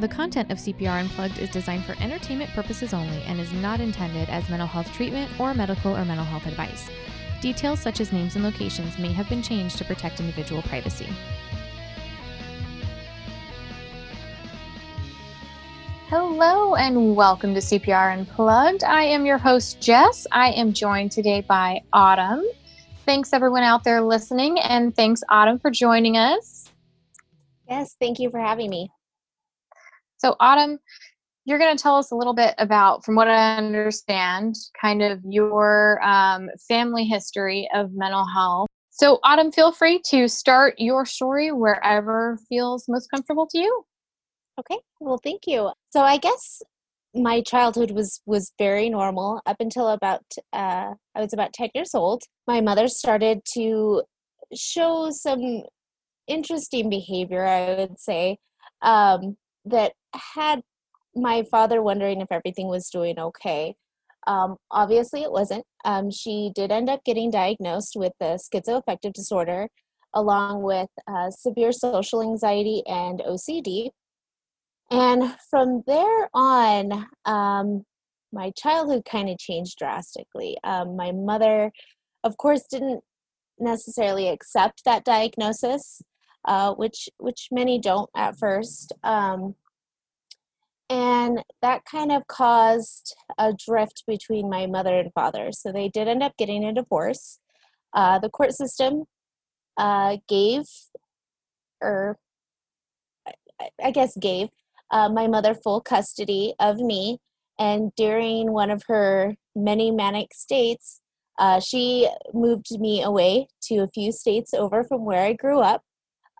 The content of CPR Unplugged is designed for entertainment purposes only and is not intended as mental health treatment or medical or mental health advice. Details such as names and locations may have been changed to protect individual privacy. Hello and welcome to CPR Unplugged. I am your host, Jess. I am joined today by Autumn. Thanks, everyone out there listening, and thanks, Autumn, for joining us. Yes, thank you for having me. So, Autumn, you're going to tell us a little bit about, from what I understand, kind of your um, family history of mental health. So, Autumn, feel free to start your story wherever feels most comfortable to you. Okay, well, thank you. So, I guess my childhood was was very normal up until about uh, I was about ten years old. My mother started to show some interesting behavior, I would say, um, that had my father wondering if everything was doing okay. Um, obviously, it wasn't. Um, she did end up getting diagnosed with the schizoaffective disorder, along with uh, severe social anxiety and OCD. And from there on, um, my childhood kind of changed drastically. Um, my mother, of course, didn't necessarily accept that diagnosis, uh, which which many don't at first. Um, and that kind of caused a drift between my mother and father. So they did end up getting a divorce. Uh, the court system uh, gave, or I guess gave, uh, my mother full custody of me. And during one of her many manic states, uh, she moved me away to a few states over from where I grew up,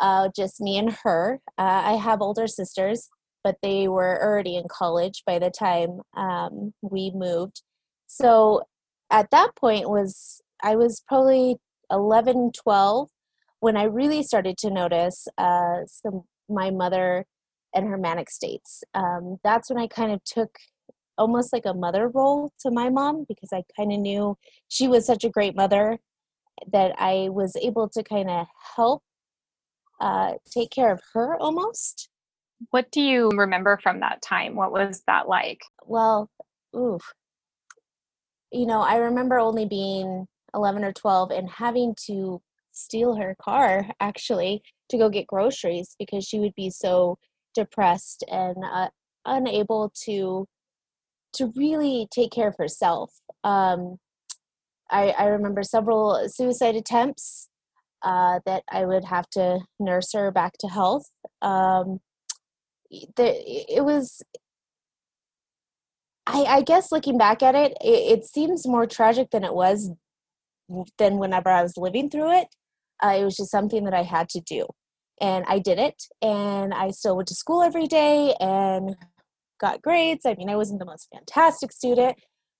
uh, just me and her. Uh, I have older sisters, but they were already in college by the time um, we moved. So at that point was I was probably 11, 12 when I really started to notice uh, some my mother and her manic states. Um, that's when I kind of took almost like a mother role to my mom because I kind of knew she was such a great mother that I was able to kind of help uh, take care of her almost. What do you remember from that time? What was that like? Well, oof. You know, I remember only being 11 or 12 and having to steal her car actually to go get groceries because she would be so depressed and uh, unable to to really take care of herself. Um, I, I remember several suicide attempts uh, that I would have to nurse her back to health. Um, it was I, I, guess looking back at it, it, it, seems more tragic than it was than whenever I was living through it. Uh, it was just something that I had to do. And I did it. And I still went to school every day and got grades. I mean, I wasn't the most fantastic student.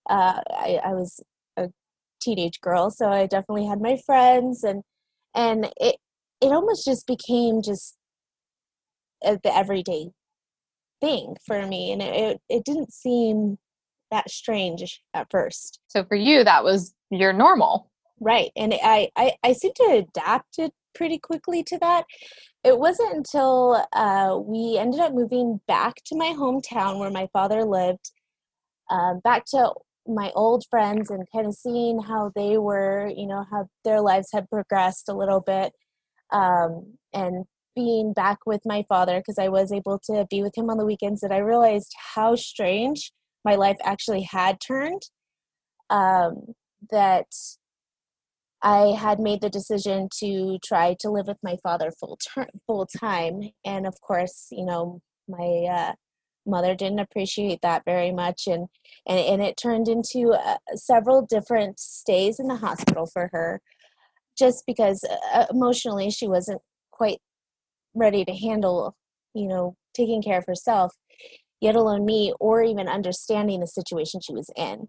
Uh, I, I was a teenage girl, so I definitely had my friends. And, and it, it almost just became just the everyday thing for me and it, it didn't seem that strange at first. So for you that was your normal. Right and i i, I seem to adapt it pretty quickly to that. It wasn't until uh, we ended up moving back to my hometown where my father lived um, back to my old friends and kind of seeing how they were you know how their lives had progressed a little bit um, and being back with my father because I was able to be with him on the weekends that I realized how strange my life actually had turned. Um, that I had made the decision to try to live with my father full full time, and of course, you know, my uh, mother didn't appreciate that very much, and and, and it turned into uh, several different stays in the hospital for her, just because uh, emotionally she wasn't quite ready to handle, you know, taking care of herself, yet alone me, or even understanding the situation she was in.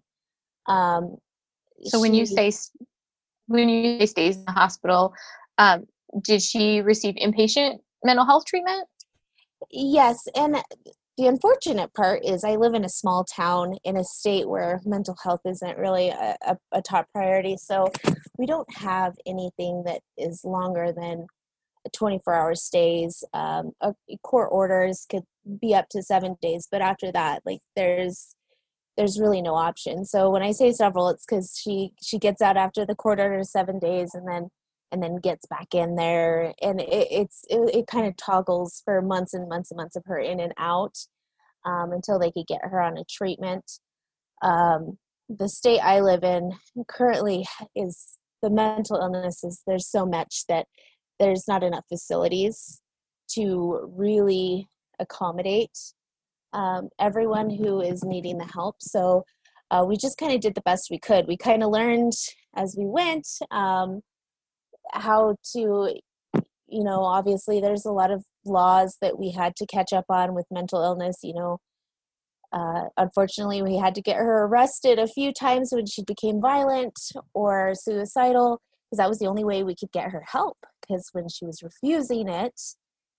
Um, so when you say when you say stays in the hospital, um, did she receive inpatient mental health treatment? Yes, and the unfortunate part is I live in a small town in a state where mental health isn't really a, a, a top priority. So we don't have anything that is longer than 24 hour stays. Um, court orders could be up to seven days, but after that, like there's there's really no option. So when I say several, it's because she she gets out after the court order seven days, and then and then gets back in there, and it, it's it, it kind of toggles for months and months and months of her in and out um, until they could get her on a treatment. Um, the state I live in currently is the mental illnesses. There's so much that there's not enough facilities to really accommodate um, everyone who is needing the help. So uh, we just kind of did the best we could. We kind of learned as we went um, how to, you know, obviously there's a lot of laws that we had to catch up on with mental illness, you know. Uh, unfortunately, we had to get her arrested a few times when she became violent or suicidal because that was the only way we could get her help. Because when she was refusing it,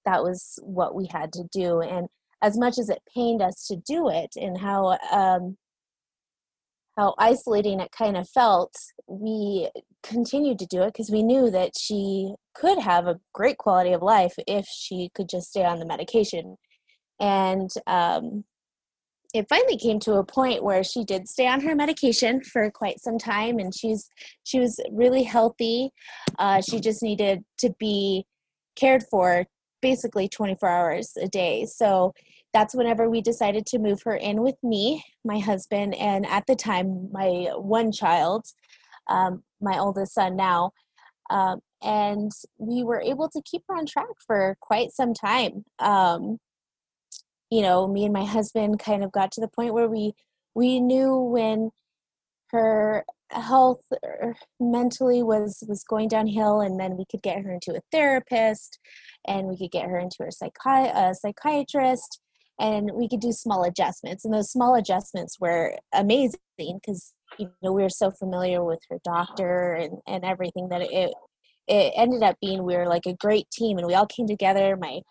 that was what we had to do. And as much as it pained us to do it and how um, how isolating it kind of felt, we continued to do it because we knew that she could have a great quality of life if she could just stay on the medication. And um, it finally came to a point where she did stay on her medication for quite some time, and she's she was really healthy. Uh, she just needed to be cared for basically 24 hours a day. So that's whenever we decided to move her in with me, my husband, and at the time, my one child, um, my oldest son now. Um, and we were able to keep her on track for quite some time. Um, you know, me and my husband kind of got to the point where we we knew when her health er, mentally was was going downhill and then we could get her into a therapist and we could get her into a, psychi- a psychiatrist and we could do small adjustments. And those small adjustments were amazing because you know we were so familiar with her doctor and and everything that it it ended up being we were like a great team and we all came together. My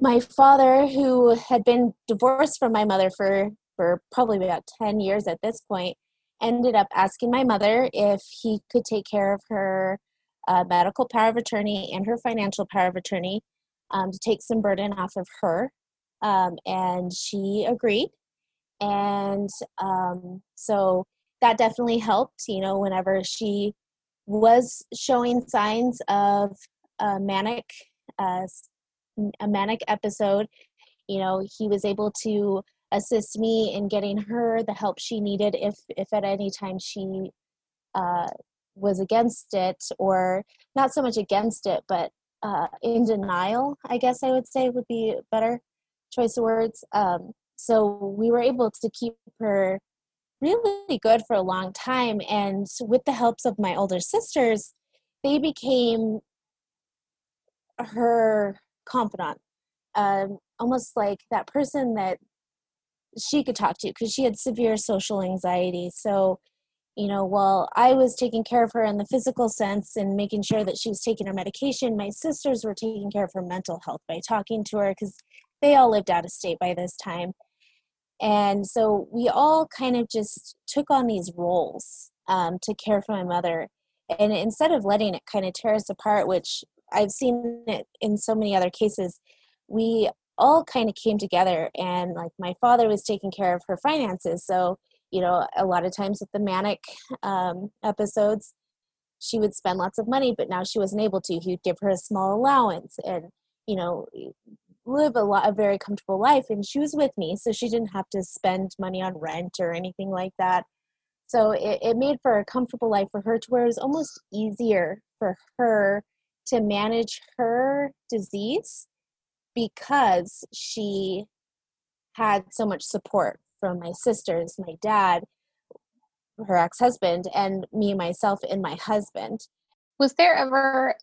my father who had been divorced from my mother for for probably about 10 years at this point ended up asking my mother if he could take care of her uh, medical power of attorney and her financial power of attorney um, to take some burden off of her. Um, and she agreed. And um, so that definitely helped you know whenever she was showing signs of a manic uh, a manic episode you know he was able to assist me in getting her the help she needed if if at any time she uh, was against it or not so much against it but uh, in denial i guess i would say would be better choice of words. Um, so we were able to keep her really good for a long time. And with the helps of my older sisters, they became her confidant, um, almost like that person that she could talk to because she had severe social anxiety. So, you know, while I was taking care of her in the physical sense and making sure that she was taking her medication, my sisters were taking care of her mental health by talking to her because they all lived out of state by this time. And so we all kind of just took on these roles um, to care for my mother. And instead of letting it kind of tear us apart, which I've seen it in so many other cases, we all kind of came together. And like my father was taking care of her finances. So, you know, a lot of times with the manic um, episodes, she would spend lots of money, but now she wasn't able to. He'd give her a small allowance. And, you know, live a lot a very comfortable life and she was with me so she didn't have to spend money on rent or anything like that so it, it made for a comfortable life for her to where it was almost easier for her to manage her disease because she had so much support from my sisters my dad her ex-husband and me myself and my husband. Was there ever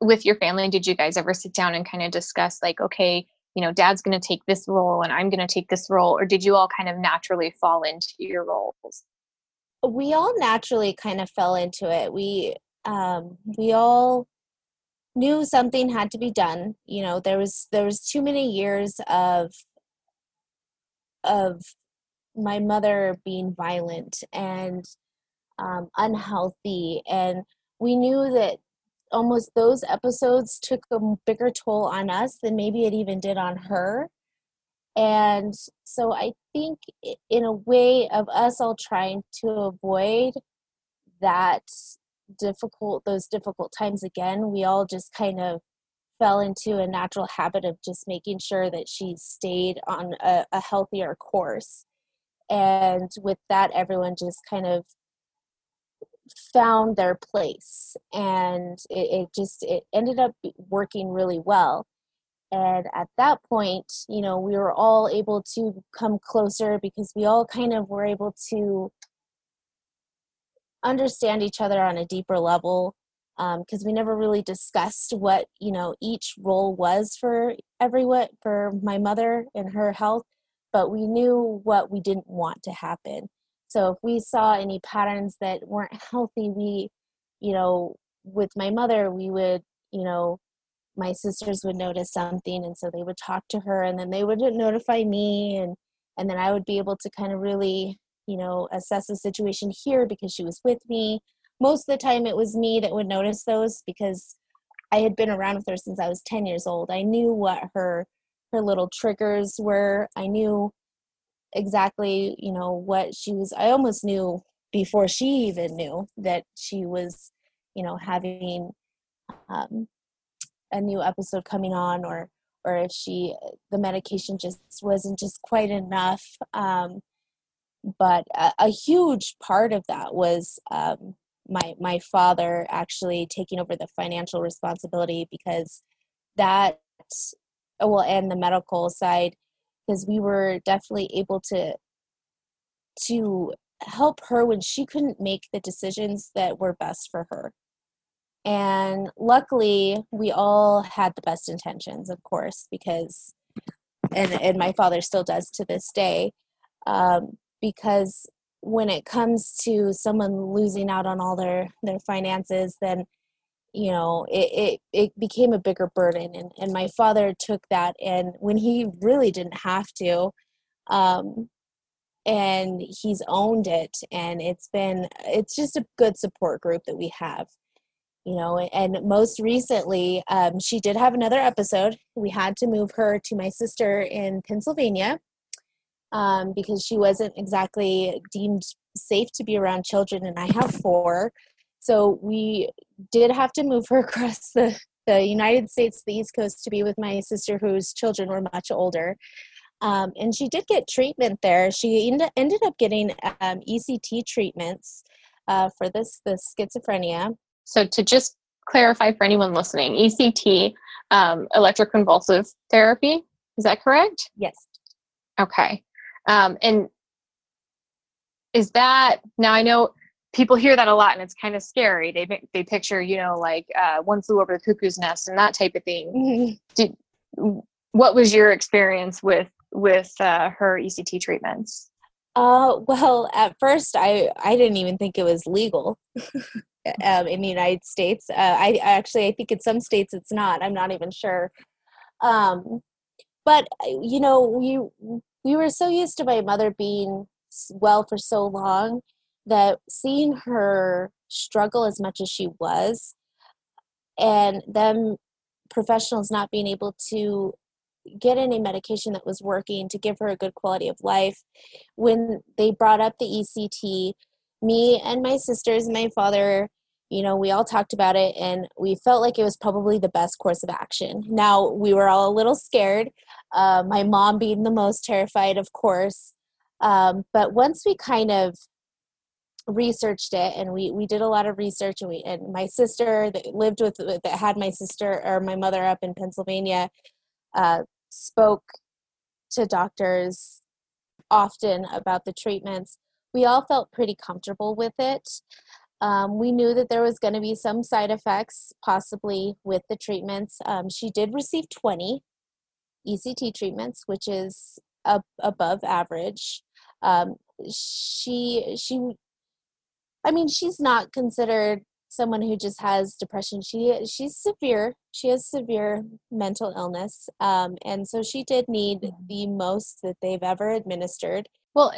with your family did you guys ever sit down and kind of discuss like okay you know dad's going to take this role and i'm going to take this role or did you all kind of naturally fall into your roles? We all naturally kind of fell into it. We um we all knew something had to be done you know there was there was too many years of of my mother being violent and um, unhealthy. And we knew that almost those episodes took a bigger toll on us than maybe it even did on her. And so i think in a way of us all trying to avoid that difficult those difficult times again we all just kind of fell into a natural habit of just making sure that she stayed on a, a healthier course. And with that everyone just kind of found their place and it, it, just it ended up working really well. And at that point you know we were all able to come closer because we all kind of were able to understand each other on a deeper level because um, we never really discussed what you know each role was for everyone for my mother and her health but we knew what we didn't want to happen. So if we saw any patterns that weren't healthy, we, you know, with my mother, we would, you know, my sisters would notice something and so they would talk to her and then they would notify me and and then I would be able to kind of really, you know, assess the situation here because she was with me. Most of the time it was me that would notice those because I had been around with her since I was 10 years old. I knew what her her little triggers were. I knew exactly you know what she was i almost knew before she even knew that she was you know having um, a new episode coming on or or if she the medication just wasn't just quite enough um, but a, a, huge part of that was um, my my father actually taking over the financial responsibility because that well and the medical side because we were definitely able to to help her when she couldn't make the decisions that were best for her. And luckily we all had the best intentions of course because and and my father still does to this day um, because when it comes to someone losing out on all their their finances then you know it, it it became a bigger burden and and my father took that and when he really didn't have to um and he's owned it and it's been it's just a good support group that we have you know and most recently um, she did have another episode. We had to move her to my sister in pennsylvania um, because she wasn't exactly deemed safe to be around children and i have four so we did have to move her across the, the United States, the East Coast, to be with my sister whose children were much older. Um, and she did get treatment there. She end- ended up getting um, ECT treatments uh, for this, this schizophrenia. So to just clarify for anyone listening, ECT, um, electroconvulsive therapy, is that correct? Yes. Okay. Um, and is that now? I know people hear that a lot and it's kind of scary. They they picture you know like uh, one flew over the cuckoo's nest and that type of thing. Mm-hmm. Did, what was your experience with with uh, her ect treatments? Uh, well at first i i didn't even think it was legal um, in the united states. Uh, I, I actually i think in some states it's not. I'm not even sure. Um, but you know we we were so used to my mother being well for so long that seeing her struggle as much as she was and them professionals not being able to get any medication that was working to give her a good quality of life when they brought up the ect me and my sisters and my father you know we all talked about it and we felt like it was probably the best course of action. Now we were all a little scared uh, my mom being the most terrified of course um, but once we kind of researched it and we we did a lot of research and we and my sister that lived with that had my sister or my mother up in Pennsylvania uh, spoke to doctors often about the treatments. We all felt pretty comfortable with it um, we knew that there was going to be some side effects possibly with the treatments um, she did receive 20 ect treatments which is up above average um, she she I mean, she's not considered someone who just has depression. She she's severe. She has severe mental illness, um, and so she did need mm-hmm. the most that they've ever administered. Well,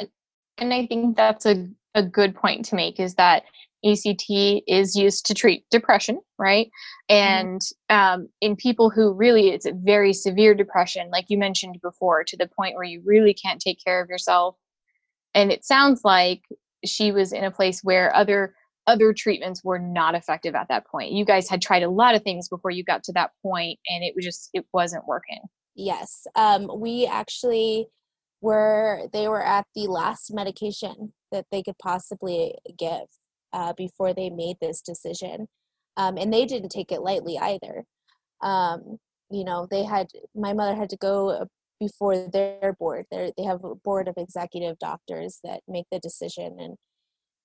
and I think that's a a good point to make is that ECT is used to treat depression, right? Mm-hmm. And um, in people who really, it's a very severe depression, like you mentioned before, to the point where you really can't take care of yourself. And it sounds like she was in a place where other other treatments were not effective at that point. You guys had tried a lot of things before you got to that point, and it was just it wasn't working. Yes, um, we actually were. They were at the last medication that they could possibly give uh, before they made this decision. Um, and they didn't take it lightly either. Um, you know, they had, my mother had to go uh, before their board. They're, they have a board of executive doctors that make the decision. And,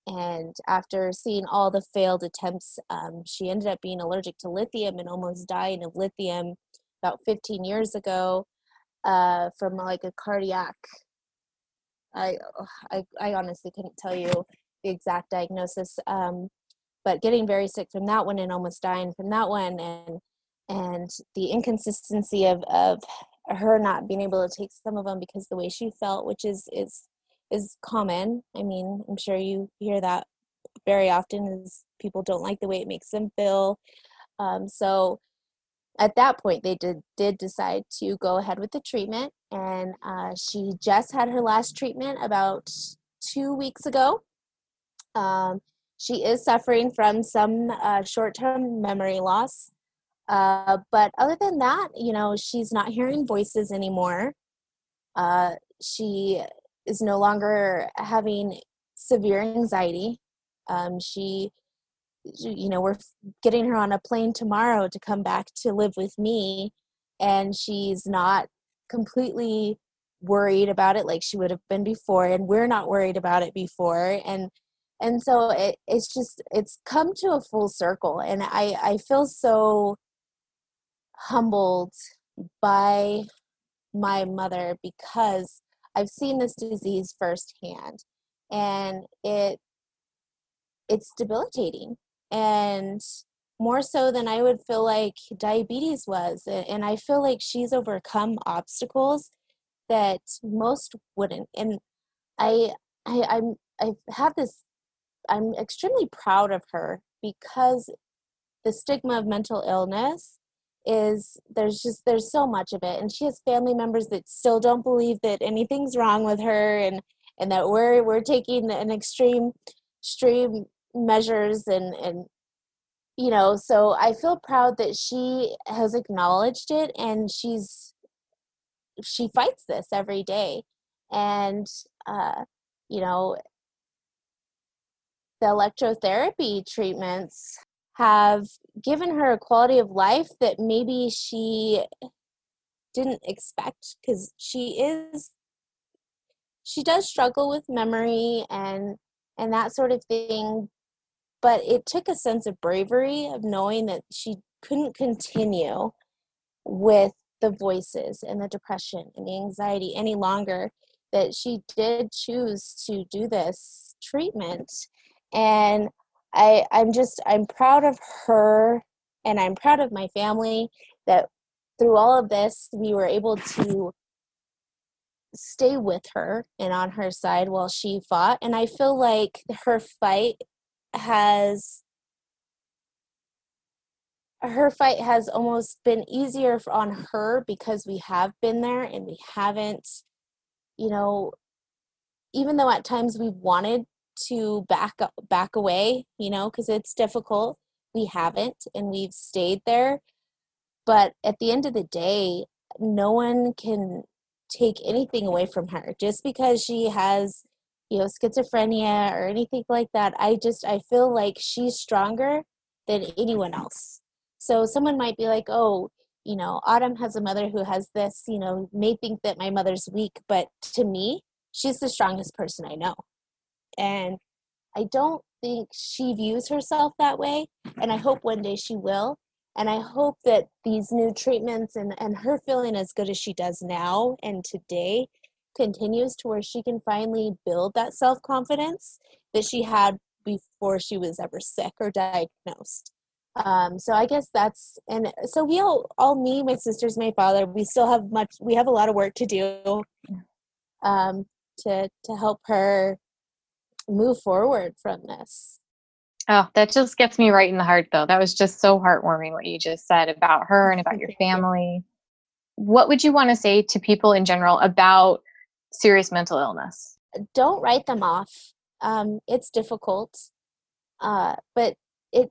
and after seeing all the failed attempts, um, she ended up being allergic to lithium and almost dying of lithium about 15 years ago uh, from like a cardiac I, I, I honestly couldn't tell you exact diagnosis, um, but getting very sick from that one and almost dying from that one, and and the inconsistency of of her not being able to take some of them because the way she felt, which is is is common. I mean, I'm sure you hear that very often is people don't like the way it makes them feel. Um, so at that point, they did did decide to go ahead with the treatment, and uh, she just had her last treatment about two weeks ago. Um, she is suffering from some uh, short term memory loss. Uh, but other than that, you know, she's not hearing voices anymore. Uh, she is no longer having severe anxiety. Um, she, you know, we're getting her on a plane tomorrow to come back to live with me, and she's not completely worried about it like she would have been before, and we're not worried about it before. And and so it, it's just it's come to a full circle and i i feel so humbled by my mother because i've seen this disease firsthand and it it's debilitating and more so than i would feel like diabetes was and i feel like she's overcome obstacles that most wouldn't and i i i'm i have had this I'm extremely proud of her because the stigma of mental illness is there's just there's so much of it and she has family members that still don't believe that anything's wrong with her and and that we're we're taking an extreme extreme measures and and you know so i feel proud that she has acknowledged it and she's she fights this every day. And uh you know the electrotherapy treatments have given her a quality of life that maybe she didn't expect because she is she does struggle with memory and and that sort of thing but it took a sense of bravery of knowing that she couldn't continue with the voices and the depression and the anxiety any longer that she did choose to do this treatment and i i'm just i'm proud of her and i'm proud of my family that through all of this we were able to stay with her and on her side while she fought. And i feel like her fight has her fight has almost been easier on her because we have been there and we haven't you know even though at times we wanted to back up, back away, you know, because it's difficult. We haven't, and we've stayed there. But at the end of the day, no one can take anything away from her just because she has, you know, schizophrenia or anything like that. I just I feel like she's stronger than anyone else. So someone might be like, "Oh, you know, Autumn has a mother who has this, you know, may think that my mother's weak, but to me, she's the strongest person I know. And I don't think she views herself that way. And I hope one day she will. And I hope that these new treatments and, and her feeling as good as she does now and today continues to where she can finally build that self confidence that she had before she was ever sick or diagnosed. Um, so I guess that's and so we all, all me, my sisters, my father, we still have much. We have a lot of work to do um, to to help her move forward from this. Oh, that just gets me right in the heart, though. That was just so heartwarming what you just said about her and about your family. What would you want to say to people in general about serious mental illness? Don't write them off. Um, it's difficult, uh, but it,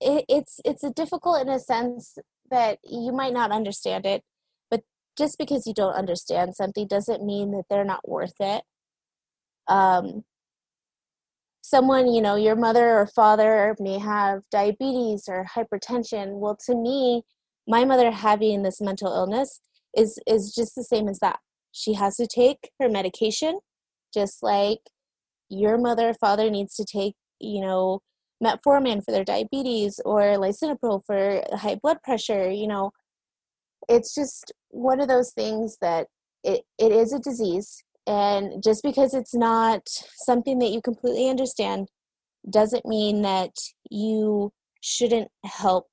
it it's it's a difficult in a sense that you might not understand it. But just because you don't understand something doesn't mean that they're not worth it. Um, someone, you know, your mother or father may have diabetes or hypertension. Well, to me, my mother having this mental illness is is just the same as that. She has to take her medication just like your mother or father needs to take, you know, metformin for their diabetes or lisinopril for high blood pressure, you know. It's just one of those things that it, it is a disease and just because it's not something that you completely understand doesn't mean that you shouldn't help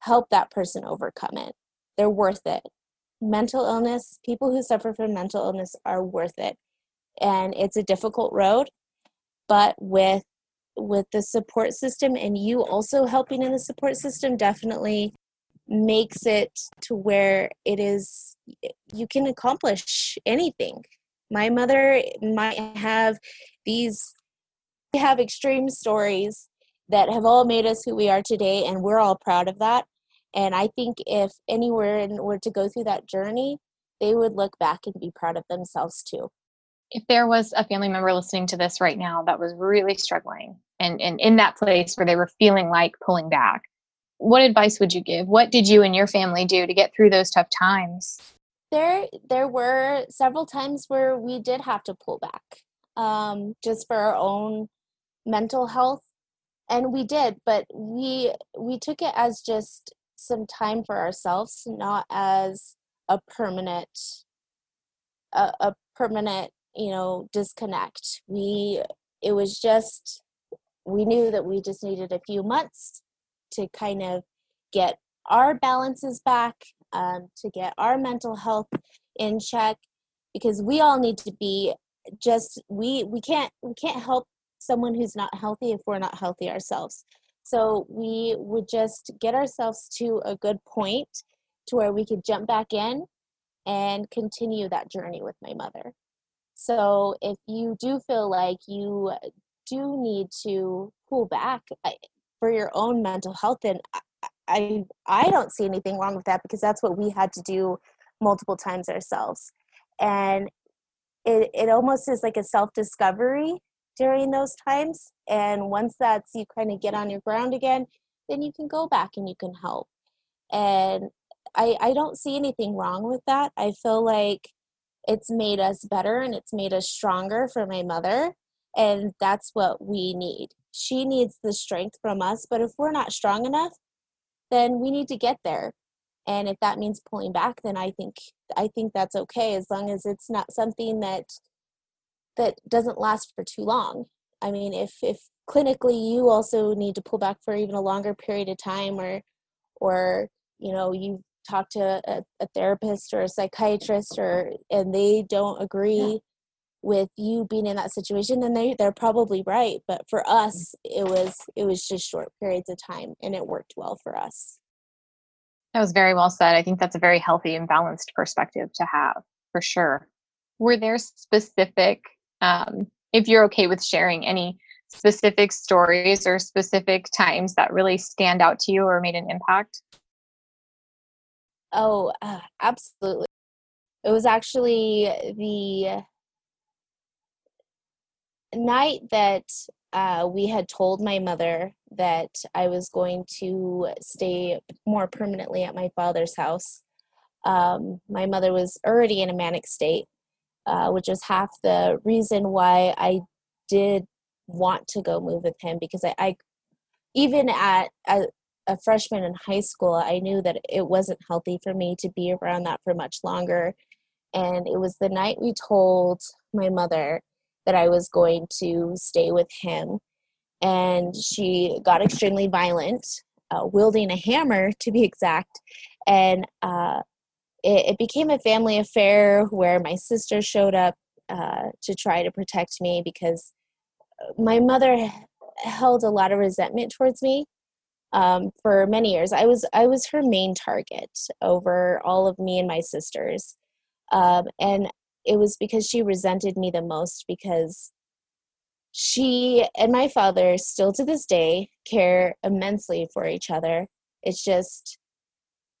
help that person overcome it. They're worth it. Mental illness, people who suffer from mental illness are worth it. And it's a difficult road, but with with the support system and you also helping in the support system definitely makes it to where it is you can accomplish anything. My mother might have these have extreme stories that have all made us who we are today and we're all proud of that. And i think if anyone were to go through that journey they would look back and be proud of themselves too. If there was a family member listening to this right now that was really struggling and, and in that place where they were feeling like pulling back what advice would you give? What did you and your family do to get through those tough times? There, there were several times where we did have to pull back, um, just for our own mental health, and we did. But we we took it as just some time for ourselves, not as a permanent, a, a permanent, you know, disconnect. We it was just we knew that we just needed a few months to kind of get our balances back, um, to get our mental health in check, because we all need to be just we we can't we can't help someone who's not healthy if we're not healthy ourselves. So we would just get ourselves to a good point to where we could jump back in and continue that journey with my mother. So if you do feel like you do need to pull back, for your own mental health and I I don't see anything wrong with that because that's what we had to do multiple times ourselves. And it it almost is like a self-discovery during those times and once that's you kind of get on your ground again, then you can go back and you can help. And I I don't see anything wrong with that. I feel like it's made us better and it's made us stronger for my mother and that's what we need she needs the strength from us but if we're not strong enough then we need to get there. And if that means pulling back then i think i think that's okay as long as it's not something that that doesn't last for too long. I mean if if clinically you also need to pull back for even a longer period of time or or you know you talk to a, a therapist or a psychiatrist or and they don't agree with you being in that situation then they they're probably right but for us it was it was just short periods of time and it worked well for us. That was very well said. I think that's a very healthy and balanced perspective to have for sure. Were there specific um, if you're okay with sharing any specific stories or specific times that really stand out to you or made an impact? Oh uh, absolutely. It was actually the night that uh, we had told my mother that I was going to stay more permanently at my father's house, um, my mother was already in a manic state, uh, which is half the reason why I did want to go move with him because I, I even at a, a freshman in high school, I knew that it wasn't healthy for me to be around that for much longer. And it was the night we told my mother that I was going to stay with him. And she got extremely violent, uh, wielding a hammer to be exact. And uh, it, it, became a family affair where my sister showed up uh, to try to protect me because my mother held a lot of resentment towards me um, for many years. I was I was her main target over all of me and my sisters, um, and it was because she resented me the most because she and my father still to this day care immensely for each other. It's just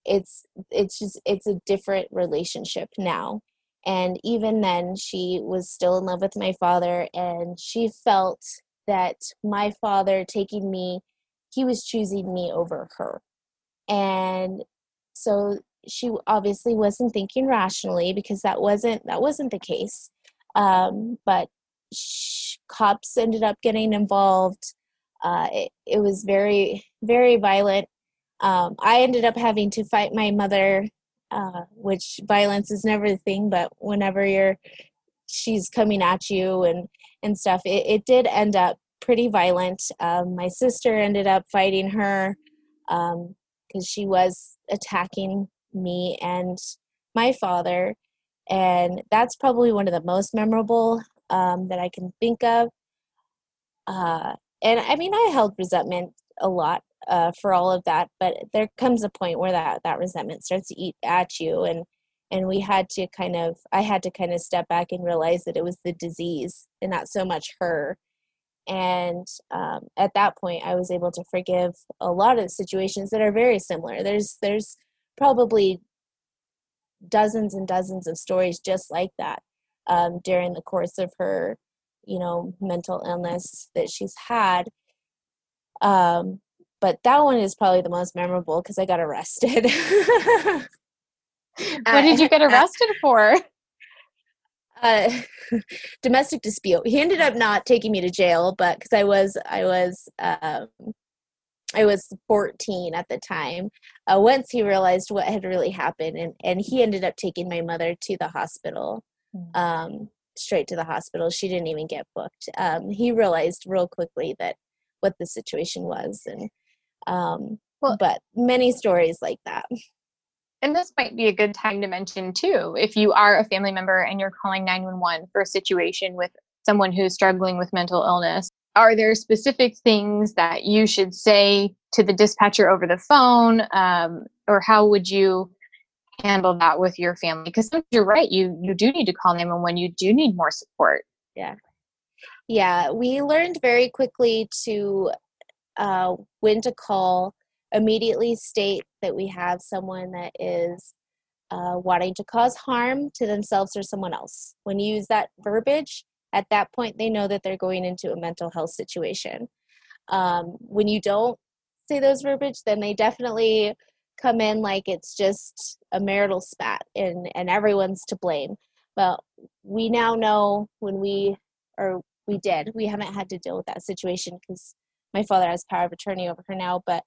it's it's just it's a different relationship now and even then she was still in love with my father and she felt that my father taking me he was choosing me over her and so she obviously wasn't thinking rationally because that wasn't that wasn't the case. Um, but cops ended up getting involved. Uh, it, it was very very violent. Um, i ended up having to fight my mother uh, which violence is never the thing but whenever you're she's coming at you and and stuff it, it did end up pretty violent. Um, my sister ended up fighting her because um, she was attacking me and my father. And that's probably one of the most memorable um, that I can think of. Uh, and I mean, I held resentment a lot uh, for all of that, but there comes a point where that, that resentment starts to eat at you. And, and we had to kind of, I had to kind of step back and realize that it was the disease and not so much her and um, at that point i was able to forgive a lot of situations that are very similar there's there's probably dozens and dozens of stories just like that um, during the course of her you know mental illness that she's had. Um, but that one is probably the most memorable because i got arrested. What did you get arrested for? uh, domestic dispute. He ended up not taking me to jail, but because I was I was um, I was 14 at the time. Uh, once he realized what had really happened, and and he ended up taking my mother to the hospital, hmm. um, straight to the hospital. She didn't even get booked. Um, he realized real quickly that what the situation was, and um, well, but many stories like that and this might be a good time to mention too if you are a family member and you're calling 911 for a situation with someone who's struggling with mental illness are there specific things that you should say to the dispatcher over the phone um, or how would you handle that with your family? Because you're right you you do need to call 911 you do need more support. Yeah. Yeah we learned very quickly to uh, when to call immediately state that we have someone that is uh, wanting to cause harm to themselves or someone else. When you use that verbiage, at that point, they know that they're going into a mental health situation. Um, when you don't say those verbiage, then they definitely come in like it's just a marital spat and, and everyone's to blame. But we now know when we, or we did, we haven't had to deal with that situation because my father has power of attorney over her now, but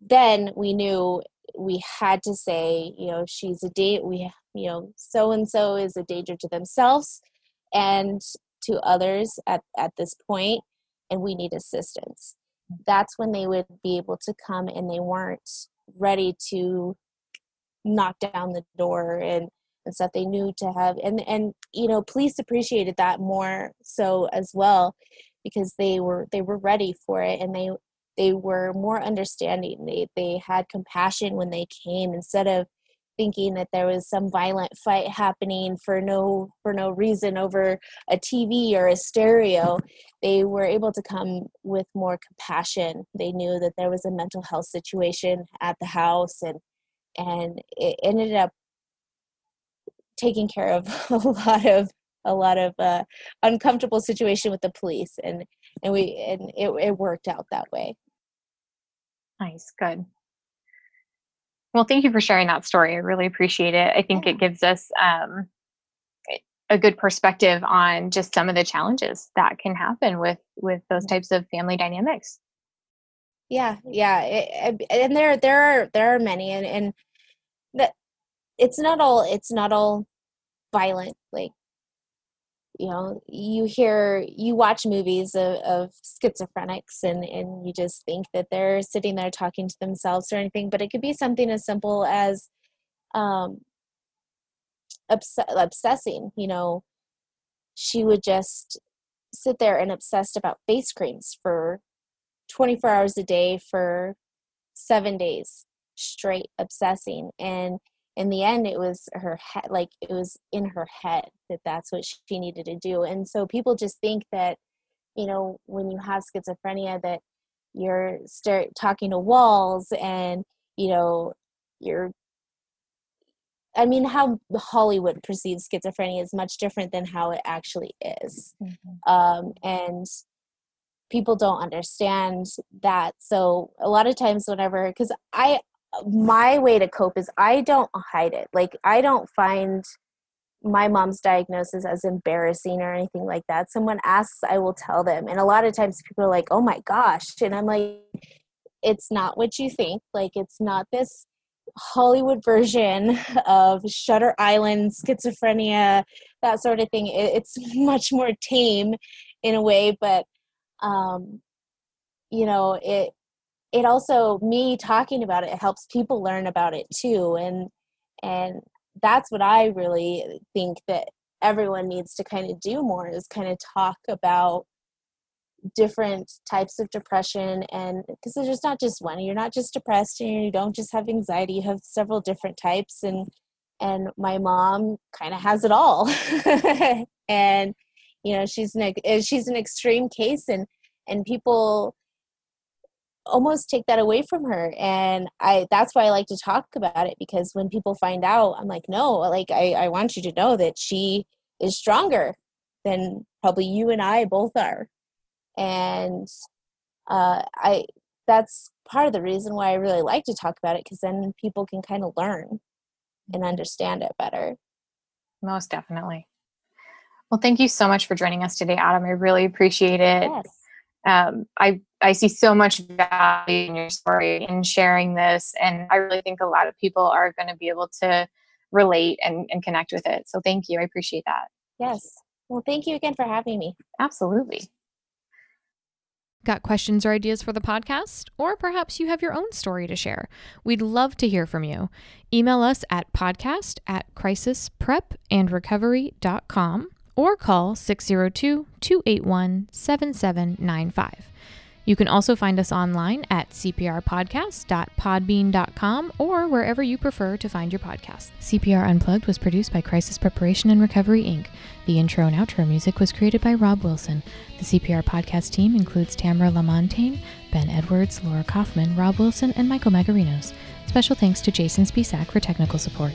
then we knew we had to say, you know, she's a date, we, you know, so and so is a danger to themselves and to others at, at this point, and we need assistance. That's when they would be able to come and they weren't ready to knock down the door and, and stuff they knew to have and and you know police appreciated that more so as well because they were they were ready for it and they they were more understanding they they had compassion when they came instead of thinking that there was some violent fight happening for no for no reason over a TV or a stereo they were able to come with more compassion. They knew that there was a mental health situation at the house and and it ended up taking care of a lot of a lot of uh, uncomfortable situation with the police and and we and it, it worked out that way. Nice good well thank you for sharing that story i really appreciate it. I think it gives us um, a good perspective on just some of the challenges that can happen with with those types of family dynamics. Yeah yeah it, and there there are there are many and and that it's not all it's not all violent like you know you hear you watch movies of, of schizophrenics and and you just think that they're sitting there talking to themselves or anything but it could be something as simple as um obs- obsessing you know. She would just sit there and obsessed about face creams for 24 hours a day for seven days straight obsessing and in the end it was her head like it was in her head that that's what she needed to do and so people just think that you know when you have schizophrenia that you're start talking to walls and you know you're I mean, how Hollywood perceives schizophrenia is much different than how it actually is. Mm-hmm. Um, and people don't understand that. So a lot of times, whenever, because I, my way to cope is I don't hide it. Like, I don't find my mom's diagnosis as embarrassing or anything like that. Someone asks, I will tell them. And a lot of times people are like, oh my gosh. And I'm like, it's not what you think. Like, it's not this Hollywood version of Shutter Island, schizophrenia, that sort of thing. It's much more tame in a way, but um, you know, it it also me talking about it helps people learn about it too, and and that's what I really think that everyone needs to kind of do more is kind of talk about different types of depression and because there's not just one you're not just depressed and you don't just have anxiety you have several different types and and my mom kind of has it all. And you know she's an she's an extreme case and and people almost take that away from her and i that's why i like to talk about it because when people find out i'm like no like i i want you to know that she is stronger than probably you and i both are and uh, I that's part of the reason why I really like to talk about it because then people can kind of learn and understand it better. Most definitely. Well, thank you so much for joining us today, adam I really appreciate it. Yes. Um, I I see so much value in your story in sharing this, and I really think a lot of people are going to be able to relate and, and connect with it. So thank you. I appreciate that. Yes. Well, thank you again for having me. Absolutely. Got questions or ideas for the podcast? Or perhaps you have your own story to share. We'd love to hear from you. Email us at podcast at crisisprepandrecovery.com or call 602 281 7795. You can also find us online at cprpodcast.podbean.com or wherever you prefer to find your podcast. CPR Unplugged was produced by Crisis Preparation and Recovery, Inc. The intro and outro music was created by Rob Wilson. The CPR podcast team includes Tamara Lamontagne, Ben Edwards, Laura Kaufman, Rob Wilson, and Michael Magarinos. Special thanks to Jason Spisak for technical support.